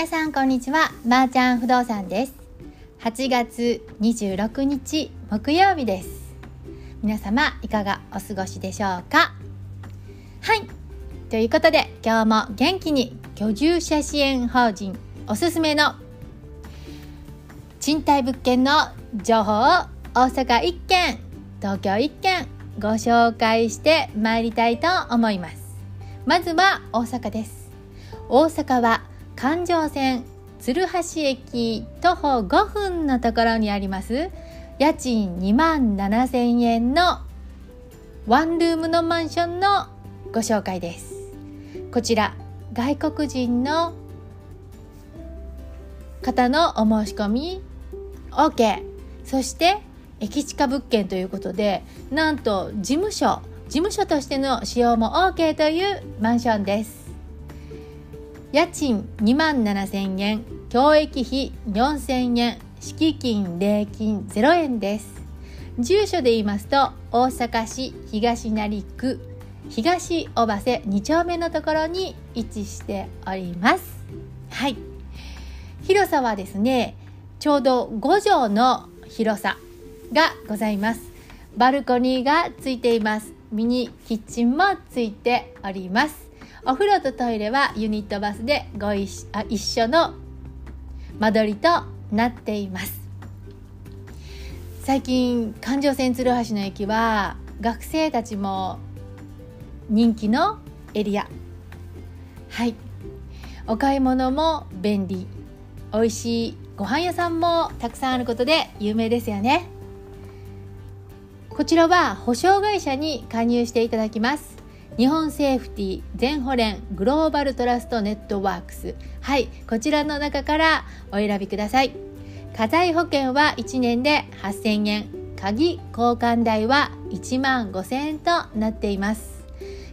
皆さんこんにちは。まー、ちゃん不動産です。8月26日木曜日です。皆様いかがお過ごしでしょうか？はい。ということで今日も元気に居住者支援法人おすすめの賃貸物件の情報を大阪1軒東京1軒ご紹介してまいりたいと思います。まずは大阪です。大阪は環状線鶴橋駅徒歩5分のところにあります家賃2万7000円のワンルームのマンションのご紹介です。こちら外国人の方のお申し込み OK そして駅近物件ということでなんと事務所事務所としての使用も OK というマンションです。家賃2万7000円教育費4000円敷金礼金0円です。住所で言いますと大阪市東成区東小橋2丁目のところに位置しております。はい。広さはですねちょうど5畳の広さがございます。バルコニーがついています。ミニキッチンもついております。お風呂とトイレはユニットバスでご一あ一緒の間取りとなっています。最近環状線鶴橋の駅は学生たちも人気のエリア。はい。お買い物も便利。美味しいご飯屋さんもたくさんあることで有名ですよね。こちらは保証会社に加入していただきます。日本セーフティー全保連グローバルトラストネットワークス。はいこちらの中からお選びください。家財保険は1年で8000円。鍵交換代は1万5000円となっています。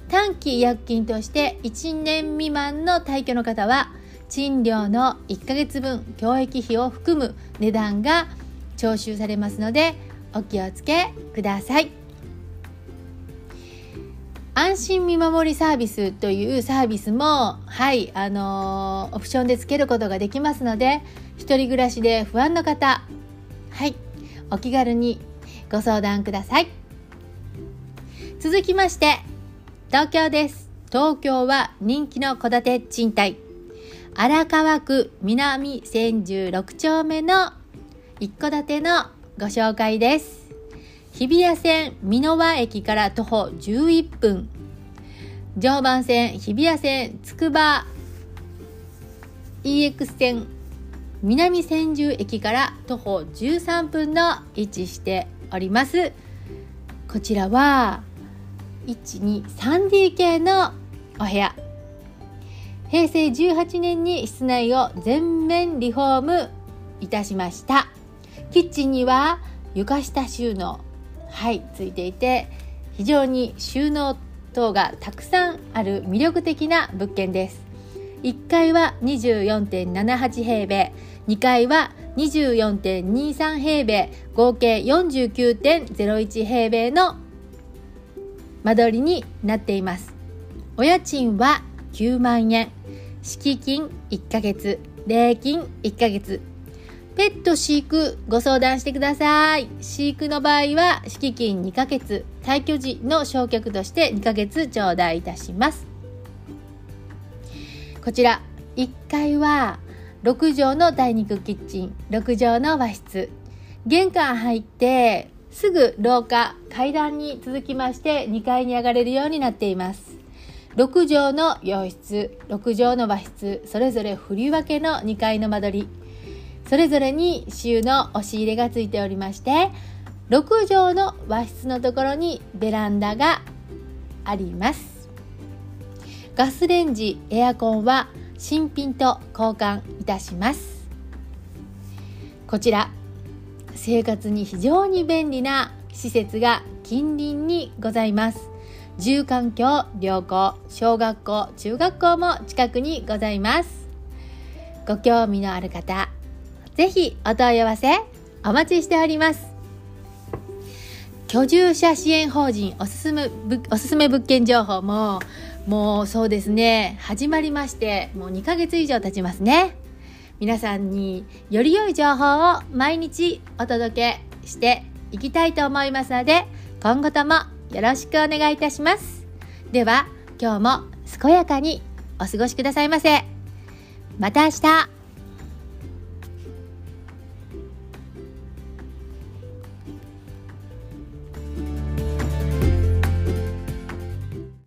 短期違約金として1年未満の退去の方は賃料の1ヶ月分教育費を含む値段が徴収されますのでお気をつけください。安心見守りサービスというサービスもはいあのー、オプションでつけることができますので一人暮らしで不安の方はいお気軽にご相談ください。続きまして東京です。東京は人気の戸建て賃貸。荒川区南千住6丁目の一戸建てのご紹介です。日比谷線美濃輪駅から徒歩11分。常磐線日比谷線つくば EX 線南千住駅から徒歩13分の位置しております。こちらは 123DK のお部屋。平成18年に室内を全面リフォームいたしました。キッチンには床下収納。はいついていて非常に収納等がたくさんある魅力的な物件です。1階は24.78平米2階は24.23平米合計49.01平米の間取りになっています。お家賃は9万円。敷金1ヶ月礼金1ヶ月。ペット飼育ご相談してください。飼育の場合は敷金2ヶ月、退去時の焼却として2ヶ月頂戴いたします。こちら、1階は6畳のダイニングキッチン、6畳の和室。玄関入ってすぐ廊下、階段に続きまして2階に上がれるようになっています。6畳の洋室、6畳の和室、それぞれ振り分けの2階の間取り。それぞれに収納押し入れがついておりまして6畳の和室のところにベランダがあります。ガスレンジエアコンは新品と交換いたします。こちら生活に非常に便利な施設が近隣にございます。住環境良好小学校中学校も近くにございます。ご興味のある方ぜひお問い合わせお待ちしております。居住者支援法人おすすめおすすめ物件情報ももうそうですね。始まりましてもう2ヶ月以上経ちますね。皆さんにより良い情報を毎日お届けしていきたいと思いますので今後ともよろしくお願いいたします。では今日も健やかにお過ごしくださいませ。また明日。